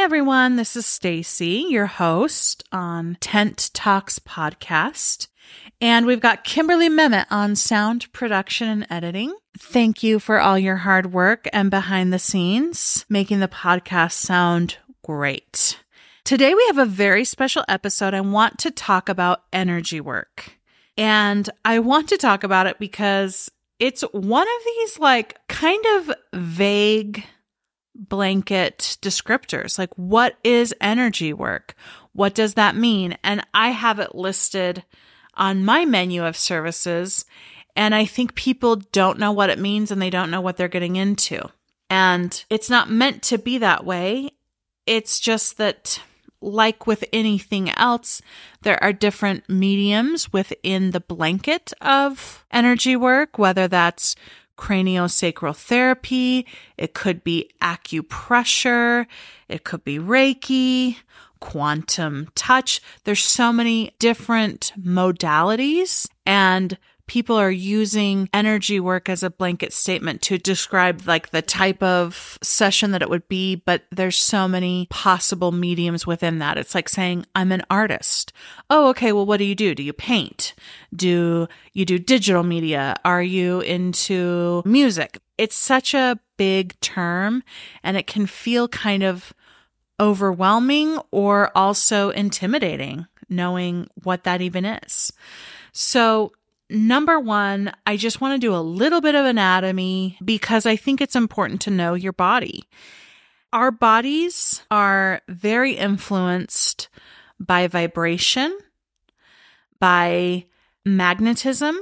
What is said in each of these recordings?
Everyone, this is Stacie, your host on Tent Talks podcast. And we've got Kimberly Mehmet on sound production and editing. Thank you for all your hard work and behind the scenes, making the podcast sound great. Today we have a very special episode. I want to talk about energy work. And I want to talk about it because it's one of these like kind of vague blanket descriptors. Like, what is energy work? What does that mean? And I have it listed on my menu of services. And I think people don't know what it means and they don't know what they're getting into. And it's not meant to be that way. It's just that, like with anything else, there are different mediums within the blanket of energy work, whether that's craniosacral therapy, it could be acupressure, it could be Reiki, quantum touch. There's so many different modalities. And people are using energy work as a blanket statement to describe like the type of session that it would be, but there's so many possible mediums within that. It's like saying, I'm an artist. Oh, okay. Well, what do you do? Do you paint? Do you do digital media? Are you into music? It's such a big term and it can feel kind of overwhelming or also intimidating knowing what that even is. So Number one, I just want to do a little bit of anatomy because I think it's important to know your body. Our bodies are very influenced by vibration, by magnetism,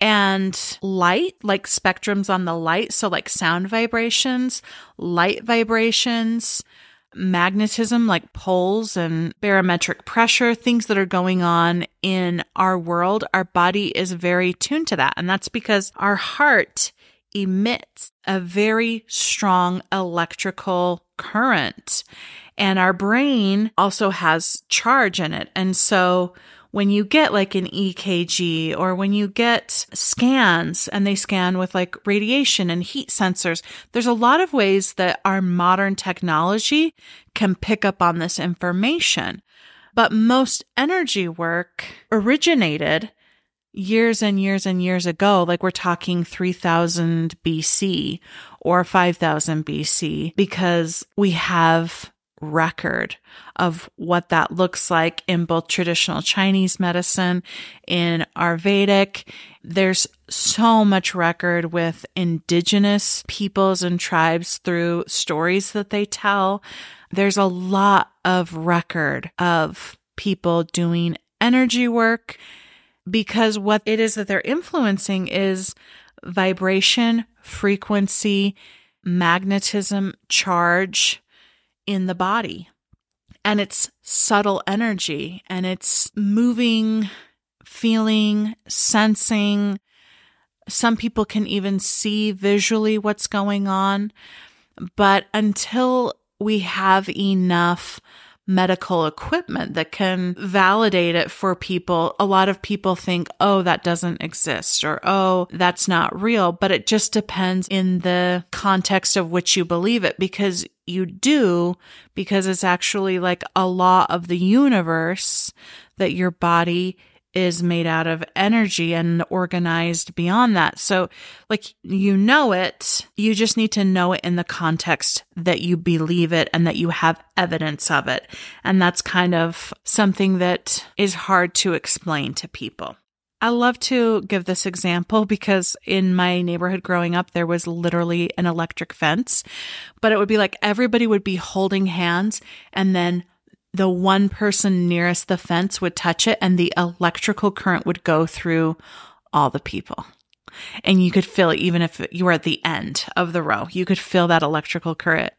and light, like spectrums on the light. So, like sound vibrations, light vibrations, magnetism like poles and barometric pressure, things that are going on in our world, our body is very tuned to that. And that's because our heart emits a very strong electrical current. And our brain also has charge in it. And so when you get like an EKG or when you get scans and they scan with like radiation and heat sensors, there's a lot of ways that our modern technology can pick up on this information. But most energy work originated years and years and years ago, like we're talking 3000 BC or 5000 BC, because we have record of what that looks like in both traditional Chinese medicine, in Ayurvedic. There's so much record with indigenous peoples and tribes through stories that they tell. There's a lot of record of people doing energy work because what it is that they're influencing is vibration, frequency, magnetism, charge, in the body. And it's subtle energy and it's moving, feeling, sensing. Some people can even see visually what's going on. But until we have enough medical equipment that can validate it for people. A lot of people think, oh, that doesn't exist or oh, that's not real. But it just depends in the context of which you believe it because you do, because it's actually like a law of the universe that your body is made out of energy and organized beyond that. So, like, you know it, you just need to know it in the context that you believe it and that you have evidence of it. And that's kind of something that is hard to explain to people. I love to give this example because in my neighborhood growing up, there was literally an electric fence, but it would be like everybody would be holding hands and then the one person nearest the fence would touch it and the electrical current would go through all the people. And you could feel even if you were at the end of the row, you could feel that electrical current.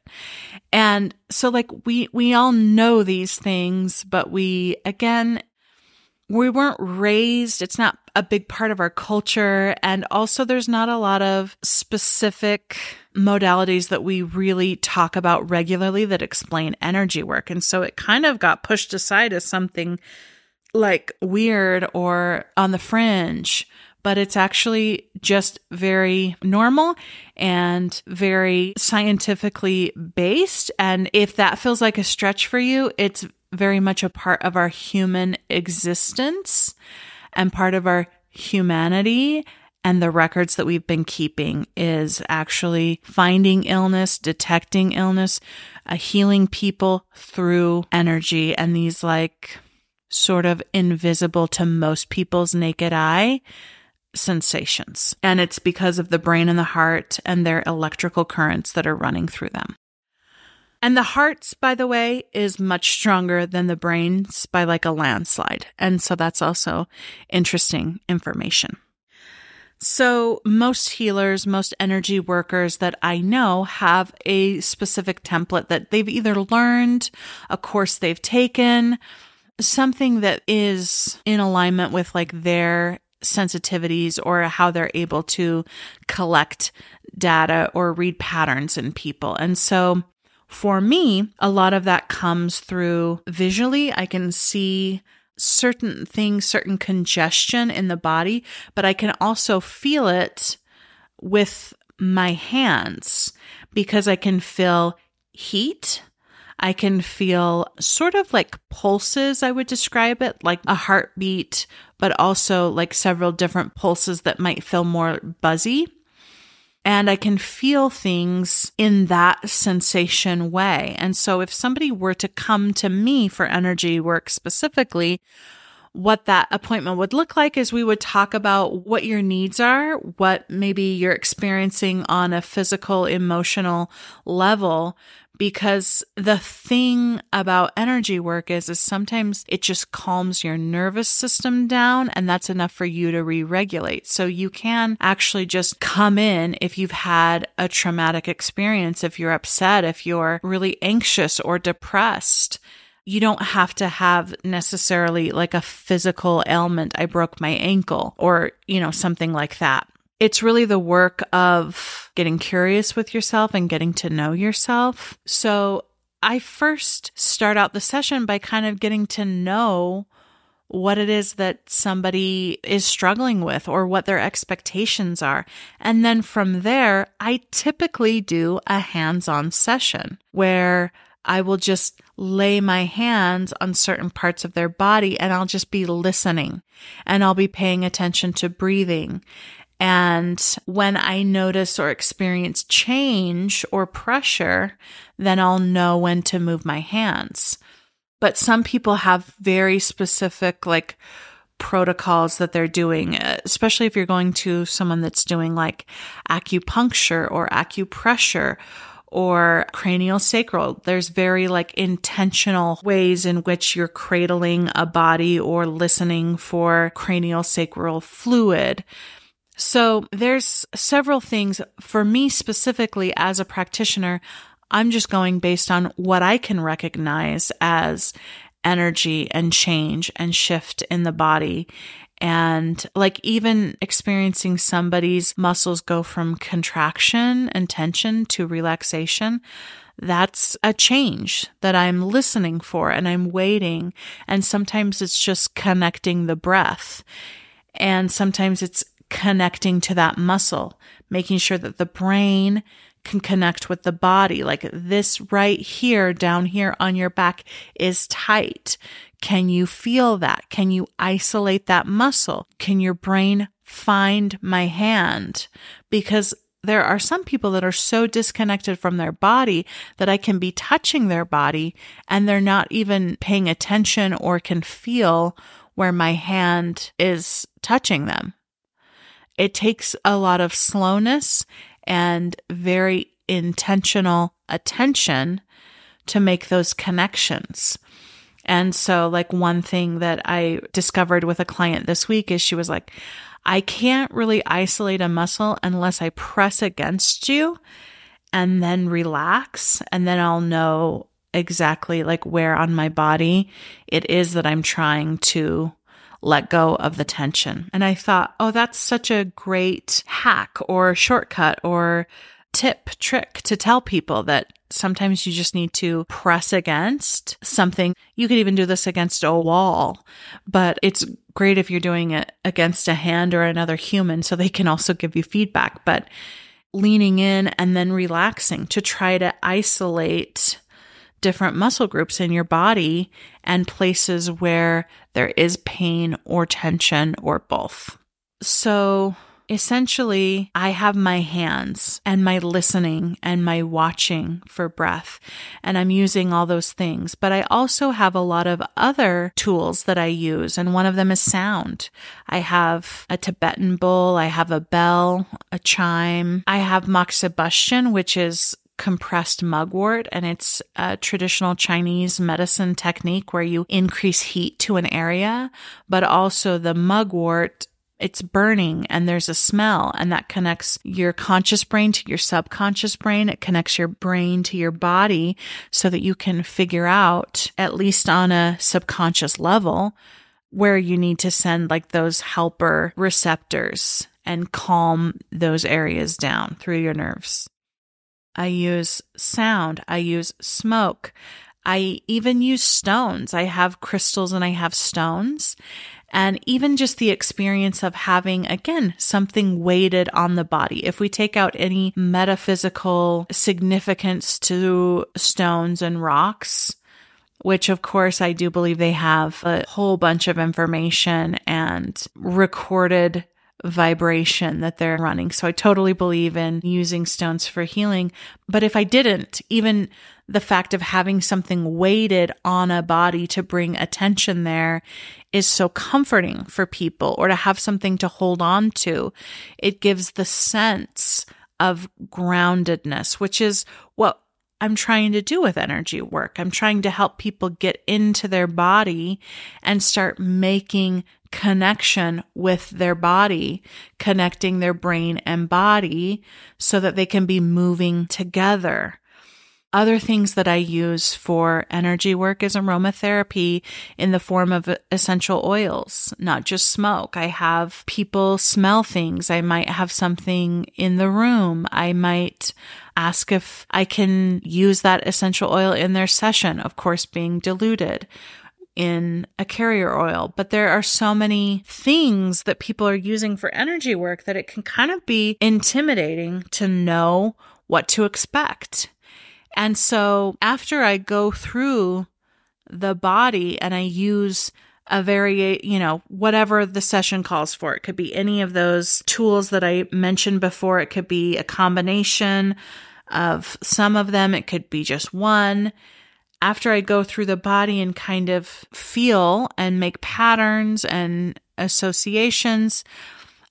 And so like we, we all know these things, but we, again, we weren't raised. It's not a big part of our culture. And also there's not a lot of specific modalities that we really talk about regularly that explain energy work. And so it kind of got pushed aside as something like weird or on the fringe. But it's actually just very normal and very scientifically based. And if that feels like a stretch for you, it's very much a part of our human existence and part of our humanity and the records that we've been keeping is actually finding illness, detecting illness, uh, healing people through energy and these like sort of invisible to most people's naked eye sensations. And it's because of the brain and the heart and their electrical currents that are running through them. And the heart's, by the way, is much stronger than the brain's by like a landslide. And so that's also interesting information. So, most healers, most energy workers that I know have a specific template that they've either learned, a course they've taken, something that is in alignment with like their sensitivities or how they're able to collect data or read patterns in people. And so for me, a lot of that comes through visually. I can see certain things, certain congestion in the body, but I can also feel it with my hands because I can feel heat. I can feel sort of like pulses, I would describe it, like a heartbeat, but also like several different pulses that might feel more buzzy and I can feel things in that sensation way. And so if somebody were to come to me for energy work specifically, what that appointment would look like is we would talk about what your needs are, what maybe you're experiencing on a physical, emotional level, because the thing about energy work is is sometimes it just calms your nervous system down and that's enough for you to re-regulate. So you can actually just come in if you've had a traumatic experience, if you're upset, if you're really anxious or depressed. You don't have to have necessarily like a physical ailment. I broke my ankle or, you know, something like that. It's really the work of getting curious with yourself and getting to know yourself. So I first start out the session by kind of getting to know what it is that somebody is struggling with or what their expectations are. And then from there, I typically do a hands on session where I will just lay my hands on certain parts of their body and I'll just be listening and I'll be paying attention to breathing and when I notice or experience change or pressure, then I'll know when to move my hands. But some people have very specific, like, protocols that they're doing, especially if you're going to someone that's doing like acupuncture or acupressure or cranial sacral. There's very like intentional ways in which you're cradling a body or listening for cranial sacral fluid. So there's several things for me specifically as a practitioner. I'm just going based on what I can recognize as energy and change and shift in the body. And like even experiencing somebody's muscles go from contraction and tension to relaxation, that's a change that I'm listening for and I'm waiting. And sometimes it's just connecting the breath. And sometimes it's connecting to that muscle, making sure that the brain can connect with the body. Like this right here, down here on your back is tight. Can you feel that? Can you isolate that muscle? Can your brain find my hand? Because there are some people that are so disconnected from their body that I can be touching their body and they're not even paying attention or can feel where my hand is touching them. It takes a lot of slowness and very intentional attention to make those connections. And so, like, one thing that I discovered with a client this week is she was like, I can't really isolate a muscle unless I press against you and then relax. And then I'll know exactly like where on my body it is that I'm trying to let go of the tension. And I thought, oh, that's such a great hack or shortcut or tip, trick to tell people that sometimes you just need to press against something. You could even do this against a wall, but it's great if you're doing it against a hand or another human so they can also give you feedback. But leaning in and then relaxing to try to isolate different muscle groups in your body and places where there is pain or tension or both. So essentially, I have my hands and my listening and my watching for breath, and I'm using all those things. But I also have a lot of other tools that I use, and one of them is sound. I have a Tibetan bowl, I have a bell, a chime, I have moxibustion, which is compressed mugwort and it's a traditional Chinese medicine technique where you increase heat to an area, but also the mugwort it's burning and there's a smell and that connects your conscious brain to your subconscious brain. It connects your brain to your body so that you can figure out, at least on a subconscious level, where you need to send like those helper receptors and calm those areas down through your nerves. I use sound. I use smoke. I even use stones. I have crystals and I have stones. And even just the experience of having, again, something weighted on the body. If we take out any metaphysical significance to stones and rocks, which of course I do believe they have a whole bunch of information and recorded vibration that they're running. So I totally believe in using stones for healing. But if I didn't, even the fact of having something weighted on a body to bring attention there is so comforting for people or to have something to hold on to. It gives the sense of groundedness, which is what I'm trying to do with energy work. I'm trying to help people get into their body and start making connection with their body, connecting their brain and body so that they can be moving together. Other things that I use for energy work is aromatherapy in the form of essential oils, not just smoke. I have people smell things. I might have something in the room. I might ask if I can use that essential oil in their session, of course, being diluted in a carrier oil. But there are so many things that people are using for energy work that it can kind of be intimidating to know what to expect. And so after I go through the body and I use a very, you know, whatever the session calls for. It could be any of those tools that I mentioned before. It could be a combination of some of them. It could be just one. After I go through the body and kind of feel and make patterns and associations,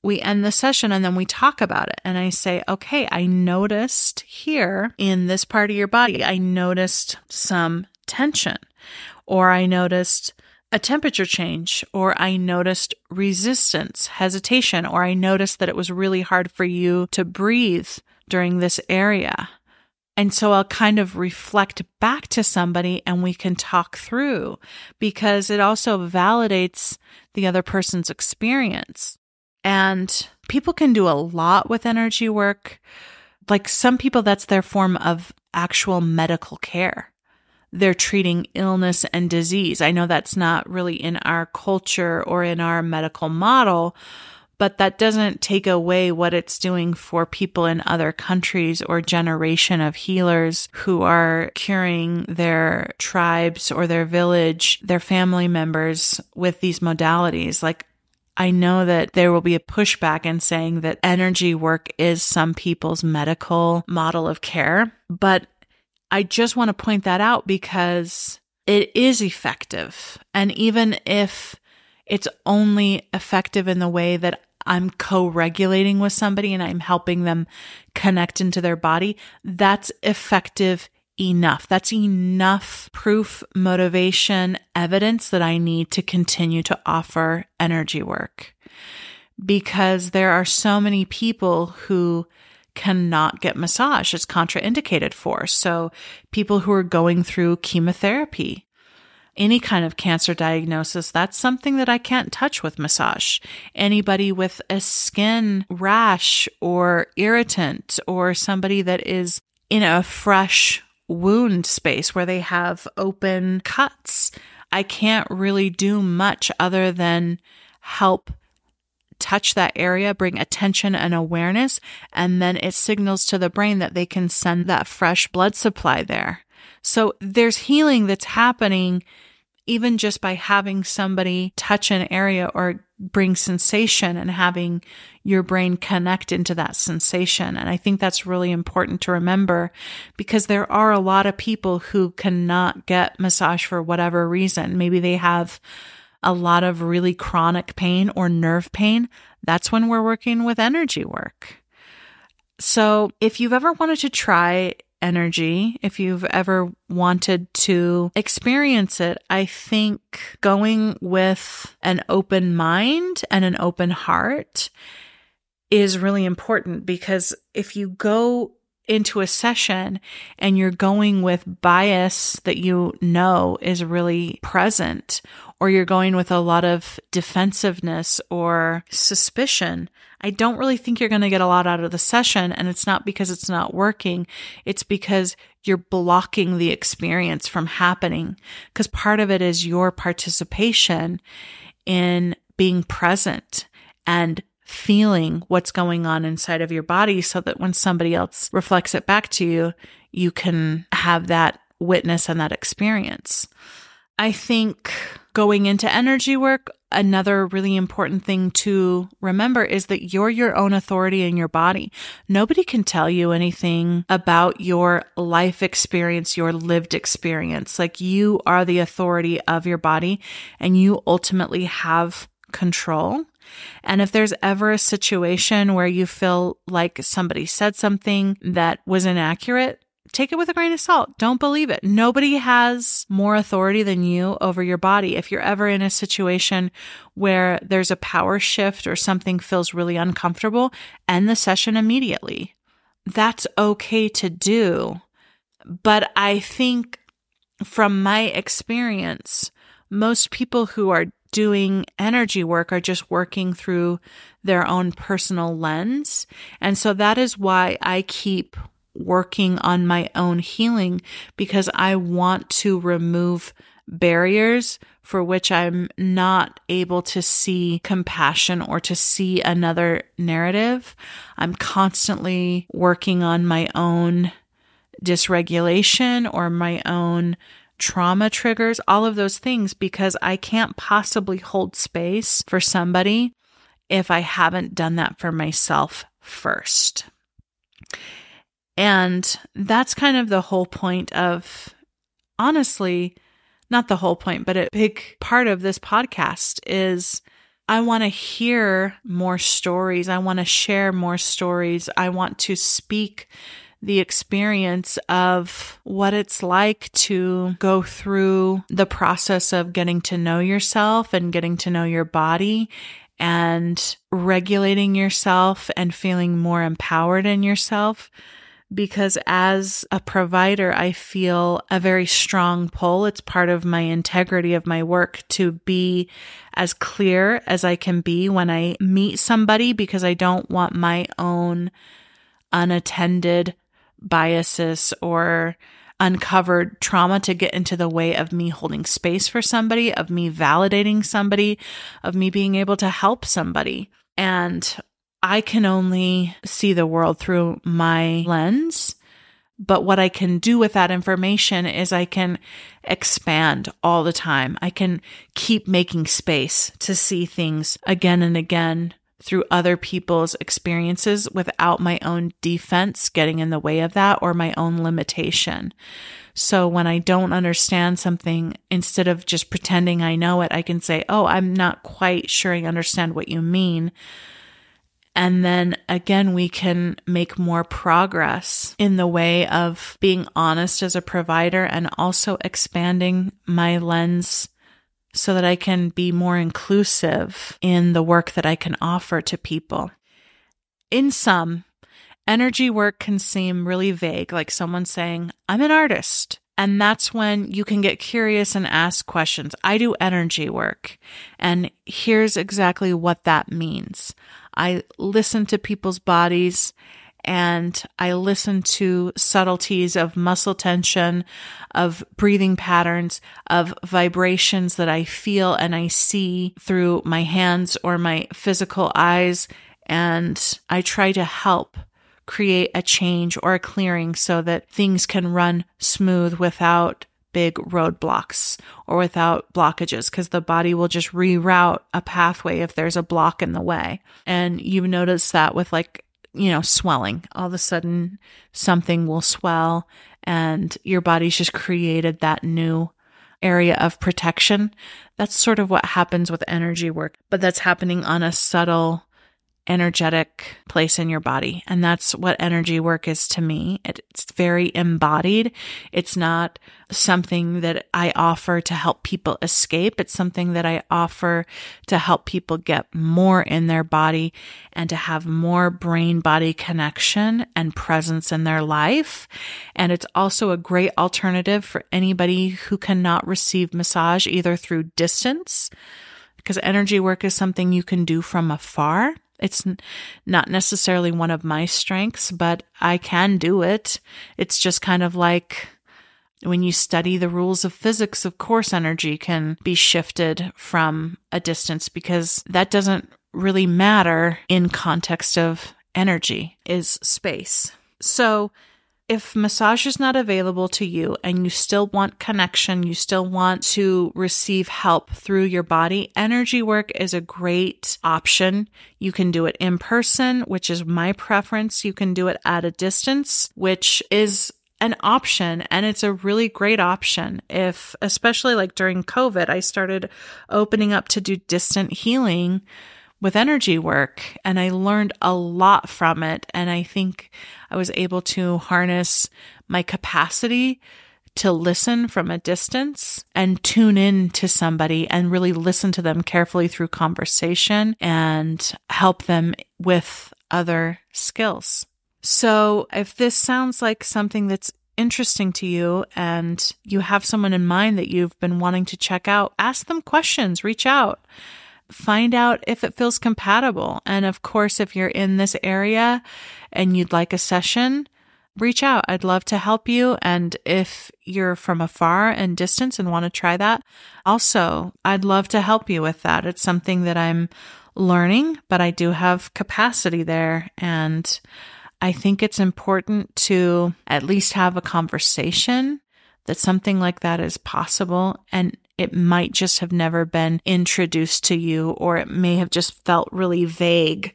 we end the session and then we talk about it. And I say, okay, I noticed here in this part of your body, I noticed some tension, or I noticed a temperature change, or I noticed resistance, hesitation, or I noticed that it was really hard for you to breathe during this area. And so I'll kind of reflect back to somebody and we can talk through because it also validates the other person's experience. And people can do a lot with energy work. Like some people, that's their form of actual medical care. They're treating illness and disease. I know that's not really in our culture or in our medical model, but that doesn't take away what it's doing for people in other countries or generation of healers who are curing their tribes or their village, their family members with these modalities. Like I know that there will be a pushback in saying that energy work is some people's medical model of care, but I just want to point that out because it is effective. And even if it's only effective in the way that I'm co regulating with somebody and I'm helping them connect into their body, that's effective enough. That's enough proof, motivation, evidence that I need to continue to offer energy work. Because there are so many people who cannot get massage. It's contraindicated for. So people who are going through chemotherapy, any kind of cancer diagnosis, that's something that I can't touch with massage. Anybody with a skin rash or irritant or somebody that is in a fresh wound space where they have open cuts, I can't really do much other than help touch that area, bring attention and awareness, and then it signals to the brain that they can send that fresh blood supply there. So there's healing that's happening even just by having somebody touch an area or bring sensation and having your brain connect into that sensation. And I think that's really important to remember because there are a lot of people who cannot get massage for whatever reason. Maybe they have a lot of really chronic pain or nerve pain, that's when we're working with energy work. So if you've ever wanted to try energy, if you've ever wanted to experience it, I think going with an open mind and an open heart is really important because if you go into a session and you're going with bias that you know is really present or you're going with a lot of defensiveness or suspicion, I don't really think you're going to get a lot out of the session. And it's not because it's not working. It's because you're blocking the experience from happening. Because part of it is your participation in being present and feeling what's going on inside of your body so that when somebody else reflects it back to you, you can have that witness and that experience. I think going into energy work, another really important thing to remember is that you're your own authority in your body. Nobody can tell you anything about your life experience, your lived experience. Like you are the authority of your body and you ultimately have control. And if there's ever a situation where you feel like somebody said something that was inaccurate, take it with a grain of salt. Don't believe it. Nobody has more authority than you over your body. If you're ever in a situation where there's a power shift or something feels really uncomfortable, end the session immediately. That's okay to do. But I think from my experience, most people who are doing energy work are just working through their own personal lens. And so that is why I keep working on my own healing because I want to remove barriers for which I'm not able to see compassion or to see another narrative. I'm constantly working on my own dysregulation or my own trauma triggers, all of those things, because I can't possibly hold space for somebody if I haven't done that for myself first. And that's kind of the whole point of, honestly, not the whole point, but a big part of this podcast is I want to hear more stories. I want to share more stories. I want to speak the experience of what it's like to go through the process of getting to know yourself and getting to know your body and regulating yourself and feeling more empowered in yourself because as a provider, I feel a very strong pull. It's part of my integrity of my work to be as clear as I can be when I meet somebody because I don't want my own unattended biases or uncovered trauma to get into the way of me holding space for somebody, of me validating somebody, of me being able to help somebody. And I can only see the world through my lens. But what I can do with that information is I can expand all the time. I can keep making space to see things again and again through other people's experiences without my own defense getting in the way of that or my own limitation. So when I don't understand something, instead of just pretending I know it, I can say, Oh, I'm not quite sure I understand what you mean. And then again, we can make more progress in the way of being honest as a provider and also expanding my lens so that I can be more inclusive in the work that I can offer to people. In sum, energy work can seem really vague, like someone saying, I'm an artist. And that's when you can get curious and ask questions. I do energy work, and here's exactly what that means. I listen to people's bodies and I listen to subtleties of muscle tension, of breathing patterns, of vibrations that I feel and I see through my hands or my physical eyes. And I try to help create a change or a clearing so that things can run smooth without big roadblocks or without blockages because the body will just reroute a pathway if there's a block in the way. And you notice that with like, you know, swelling. All of a sudden something will swell and your body's just created that new area of protection. That's sort of what happens with energy work, but that's happening on a subtle energetic place in your body. And that's what energy work is to me. It's very embodied. It's not something that I offer to help people escape. It's something that I offer to help people get more in their body and to have more brain body connection and presence in their life. And it's also a great alternative for anybody who cannot receive massage either through distance because energy work is something you can do from afar it's not necessarily one of my strengths, but I can do it. It's just kind of like when you study the rules of physics, of course, energy can be shifted from a distance because that doesn't really matter in context of energy is space. So if massage is not available to you and you still want connection, you still want to receive help through your body, energy work is a great option. You can do it in person, which is my preference. You can do it at a distance, which is an option and it's a really great option if especially like during covid i started opening up to do distant healing with energy work and I learned a lot from it. And I think I was able to harness my capacity to listen from a distance and tune in to somebody and really listen to them carefully through conversation and help them with other skills. So if this sounds like something that's interesting to you and you have someone in mind that you've been wanting to check out, ask them questions, reach out find out if it feels compatible. And of course, if you're in this area and you'd like a session, reach out. I'd love to help you. And if you're from afar and distance and want to try that, also, I'd love to help you with that. It's something that I'm learning, but I do have capacity there. And I think it's important to at least have a conversation that something like that is possible. And it might just have never been introduced to you, or it may have just felt really vague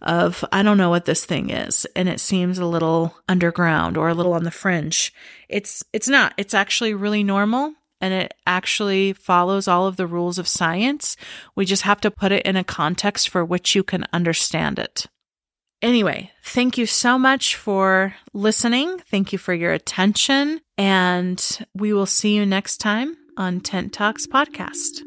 of, I don't know what this thing is. And it seems a little underground or a little on the fringe. It's, it's not. It's actually really normal and it actually follows all of the rules of science. We just have to put it in a context for which you can understand it. Anyway, thank you so much for listening. Thank you for your attention. And we will see you next time on Tent Talks Podcast.